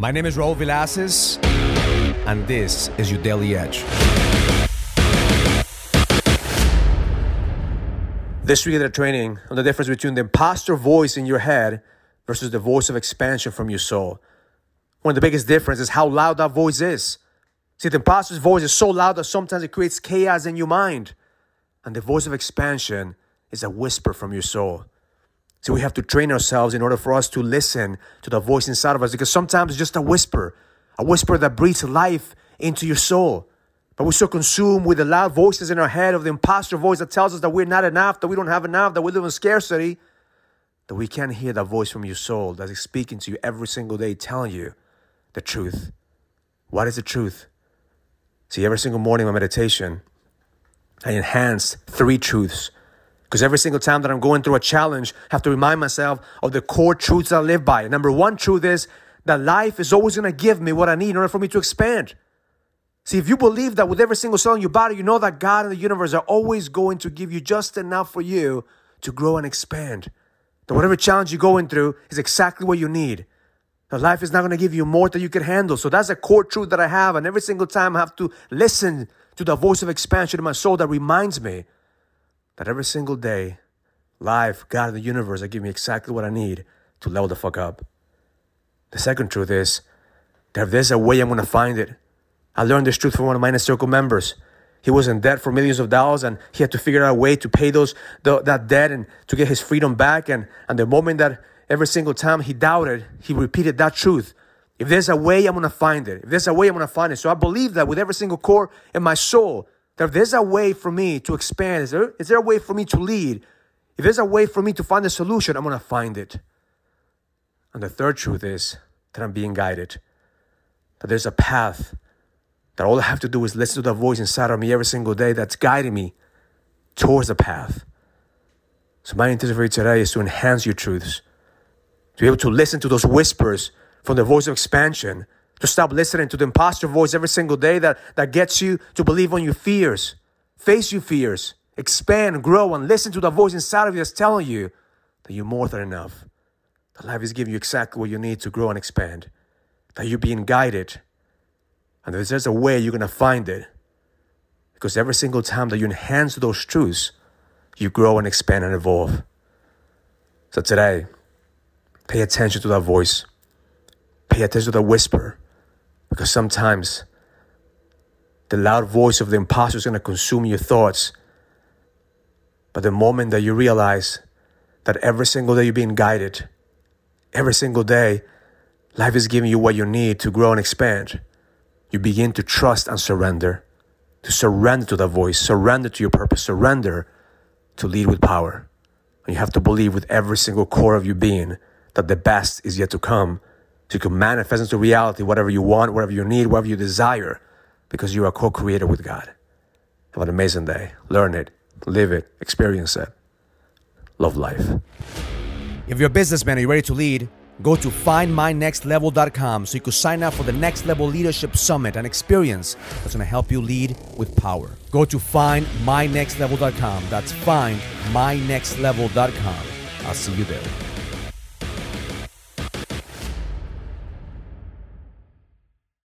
My name is Raul Villacis, and this is your Daily Edge. This week at the training on the difference between the imposter voice in your head versus the voice of expansion from your soul. One of the biggest differences is how loud that voice is. See, the imposter's voice is so loud that sometimes it creates chaos in your mind. And the voice of expansion is a whisper from your soul. So we have to train ourselves in order for us to listen to the voice inside of us because sometimes it's just a whisper, a whisper that breathes life into your soul. But we're so consumed with the loud voices in our head of the imposter voice that tells us that we're not enough, that we don't have enough, that we live in scarcity, that we can't hear that voice from your soul that is speaking to you every single day, telling you the truth. What is the truth? See, every single morning in my meditation, I enhance three truths because every single time that I'm going through a challenge, I have to remind myself of the core truths I live by. Number one truth is that life is always going to give me what I need in order for me to expand. See, if you believe that with every single cell in your body, you know that God and the universe are always going to give you just enough for you to grow and expand. That whatever challenge you're going through is exactly what you need. That life is not going to give you more than you can handle. So that's a core truth that I have. And every single time I have to listen to the voice of expansion in my soul that reminds me that every single day, life, God, and the universe are giving me exactly what I need to level the fuck up. The second truth is that if there's a way, I'm gonna find it. I learned this truth from one of my inner circle members. He was in debt for millions of dollars and he had to figure out a way to pay those the, that debt and to get his freedom back. And, and the moment that every single time he doubted, he repeated that truth. If there's a way, I'm gonna find it. If there's a way, I'm gonna find it. So I believe that with every single core in my soul, that if there's a way for me to expand, is there, is there a way for me to lead? If there's a way for me to find a solution, I'm going to find it. And the third truth is that I'm being guided, that there's a path, that all I have to do is listen to the voice inside of me every single day that's guiding me towards the path. So, my intention for you today is to enhance your truths, to be able to listen to those whispers from the voice of expansion to stop listening to the imposter voice every single day that, that gets you to believe on your fears. Face your fears, expand, grow, and listen to the voice inside of you that's telling you that you're more than enough. That life is giving you exactly what you need to grow and expand. That you're being guided. And if there's a way, you're going to find it. Because every single time that you enhance those truths, you grow and expand and evolve. So today, pay attention to that voice. Pay attention to the whisper. Because sometimes the loud voice of the imposter is going to consume your thoughts. But the moment that you realize that every single day you're being guided, every single day life is giving you what you need to grow and expand, you begin to trust and surrender. To surrender to that voice, surrender to your purpose, surrender to lead with power. And you have to believe with every single core of your being that the best is yet to come so you can manifest into reality whatever you want, whatever you need, whatever you desire, because you are co creator with God. Have an amazing day. Learn it, live it, experience it. Love life. If you're a businessman and you're ready to lead, go to findmynextlevel.com so you can sign up for the Next Level Leadership Summit, an experience that's going to help you lead with power. Go to findmynextlevel.com. That's findmynextlevel.com. I'll see you there.